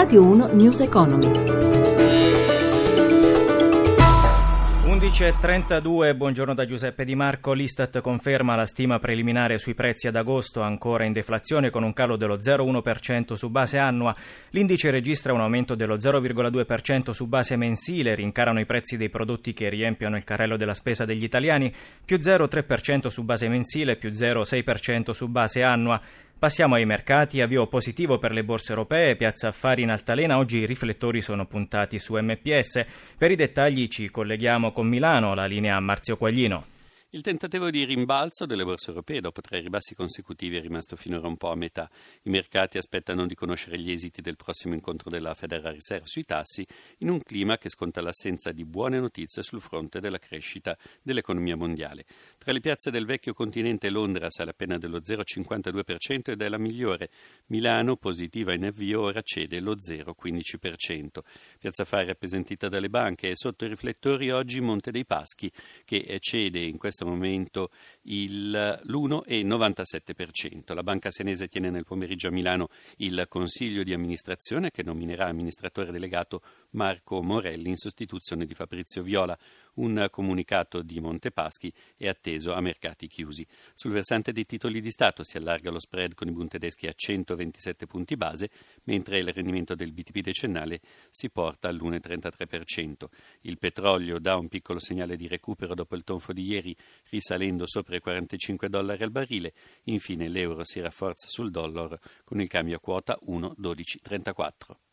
Radio 1 News Economy. 11.32, buongiorno da Giuseppe Di Marco. L'Istat conferma la stima preliminare sui prezzi ad agosto, ancora in deflazione con un calo dello 0,1% su base annua. L'indice registra un aumento dello 0,2% su base mensile, rincarano i prezzi dei prodotti che riempiono il carrello della spesa degli italiani, più 0,3% su base mensile, più 0,6% su base annua. Passiamo ai mercati, avvio positivo per le borse europee, Piazza Affari in altalena, oggi i riflettori sono puntati su MPS. Per i dettagli ci colleghiamo con Milano, la linea Marzio Quaglino. Il tentativo di rimbalzo delle borse europee dopo tre ribassi consecutivi è rimasto finora un po' a metà. I mercati aspettano di conoscere gli esiti del prossimo incontro della Federal Reserve sui tassi in un clima che sconta l'assenza di buone notizie sul fronte della crescita dell'economia mondiale. Tra le piazze del vecchio continente Londra sale appena dello 0,52% ed è la migliore. Milano, positiva in avvio, ora cede lo 0,15%. Piazza Fari appesantita dalle banche e sotto i riflettori oggi Monte dei Paschi che cede in questo questo momento il, l'1,97%. La banca senese tiene nel pomeriggio a Milano il consiglio di amministrazione che nominerà amministratore delegato Marco Morelli in sostituzione di Fabrizio Viola. Un comunicato di Montepaschi è atteso a mercati chiusi. Sul versante dei titoli di Stato si allarga lo spread con i Bund tedeschi a 127 punti base, mentre il rendimento del BTP decennale si porta all'1,33%. Il petrolio dà un piccolo segnale di recupero dopo il tonfo di ieri, risalendo sopra i 45 dollari al barile. Infine l'euro si rafforza sul dollaro con il cambio a quota 1,1234.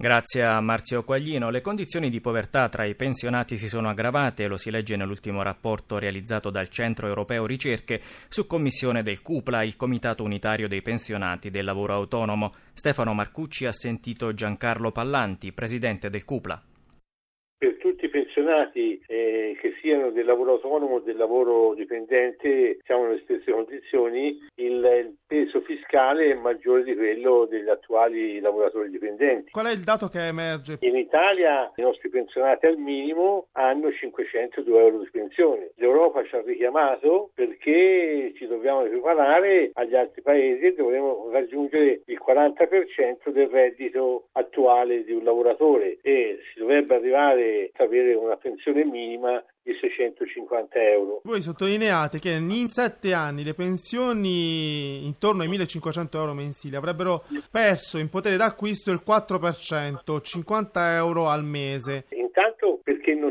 Grazie a Marzio Quaglino. Le condizioni di povertà tra i pensionati si sono aggravate, lo si legge nell'ultimo rapporto realizzato dal Centro Europeo Ricerche su commissione del CUPLA, il Comitato Unitario dei Pensionati del Lavoro Autonomo. Stefano Marcucci ha sentito Giancarlo Pallanti, presidente del CUPLA pensionati eh, che siano del lavoro autonomo o del lavoro dipendente siamo nelle stesse condizioni, il, peso fiscale è maggiore di quello degli attuali lavoratori dipendenti. Qual è il dato che emerge? In Italia i nostri pensionati al minimo hanno 502 euro di pensione. L'Europa ci ha richiamato perché ci dobbiamo preparare agli altri paesi e dovremo raggiungere il 40% del reddito attuale di un lavoratore e si dovrebbe arrivare a avere una pensione minima di 650 euro. Voi sottolineate che in sette anni le pensioni intorno ai 1500 euro mensili avrebbero perso in potere d'acquisto il 4%, 50 euro al mese.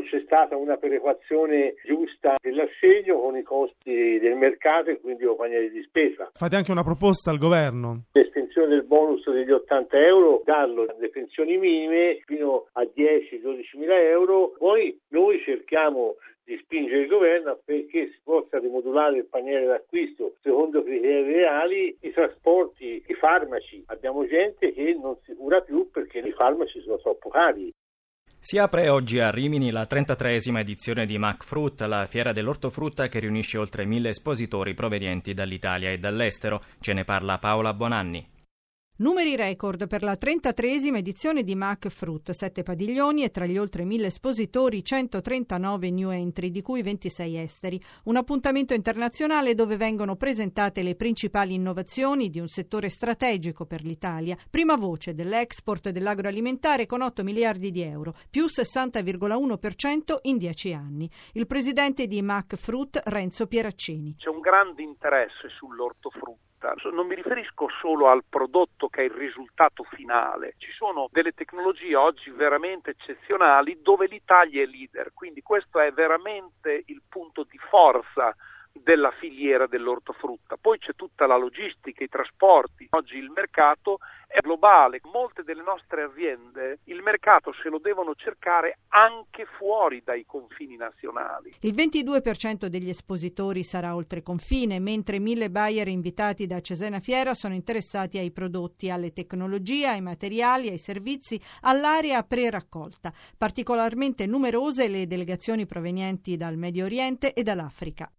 Perché non c'è stata una perequazione giusta dell'assegno con i costi del mercato e quindi panieri di spesa. Fate anche una proposta al governo? L'estensione del bonus degli 80 euro, darlo alle pensioni minime fino a 10-12 mila euro, poi noi cerchiamo di spingere il governo affinché si possa rimodulare il paniere d'acquisto secondo criteri reali, i trasporti, i farmaci. Abbiamo gente che non si cura più perché i farmaci sono troppo cari. Si apre oggi a Rimini la 33esima edizione di MacFruit, la fiera dell'ortofrutta che riunisce oltre mille espositori provenienti dall'Italia e dall'estero. Ce ne parla Paola Bonanni. Numeri record per la 33esima edizione di Mac Fruit, 7 padiglioni e tra gli oltre 1000 espositori 139 new entry, di cui 26 esteri. Un appuntamento internazionale dove vengono presentate le principali innovazioni di un settore strategico per l'Italia. Prima voce dell'export dell'agroalimentare con 8 miliardi di euro, più 60,1% in 10 anni. Il presidente di Mac Fruit, Renzo Pieraccini. C'è un grande interesse sull'ortofrutta non mi riferisco solo al prodotto che è il risultato finale, ci sono delle tecnologie oggi veramente eccezionali dove l'Italia è leader, quindi questo è veramente il punto di forza della filiera dell'ortofrutta. Poi c'è tutta la logistica, i trasporti. Oggi il mercato è globale. Molte delle nostre aziende il mercato se lo devono cercare anche fuori dai confini nazionali. Il 22% degli espositori sarà oltre confine, mentre mille buyer invitati da Cesena Fiera sono interessati ai prodotti, alle tecnologie, ai materiali, ai servizi, all'area pre-raccolta. Particolarmente numerose le delegazioni provenienti dal Medio Oriente e dall'Africa.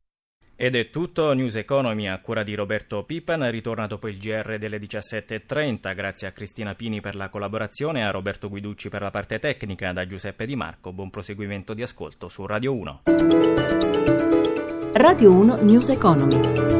Ed è tutto, News Economy a cura di Roberto Pipan, ritorna dopo il GR delle 17.30, grazie a Cristina Pini per la collaborazione, a Roberto Guiducci per la parte tecnica, da Giuseppe Di Marco, buon proseguimento di ascolto su Radio 1. Radio 1 News Economy.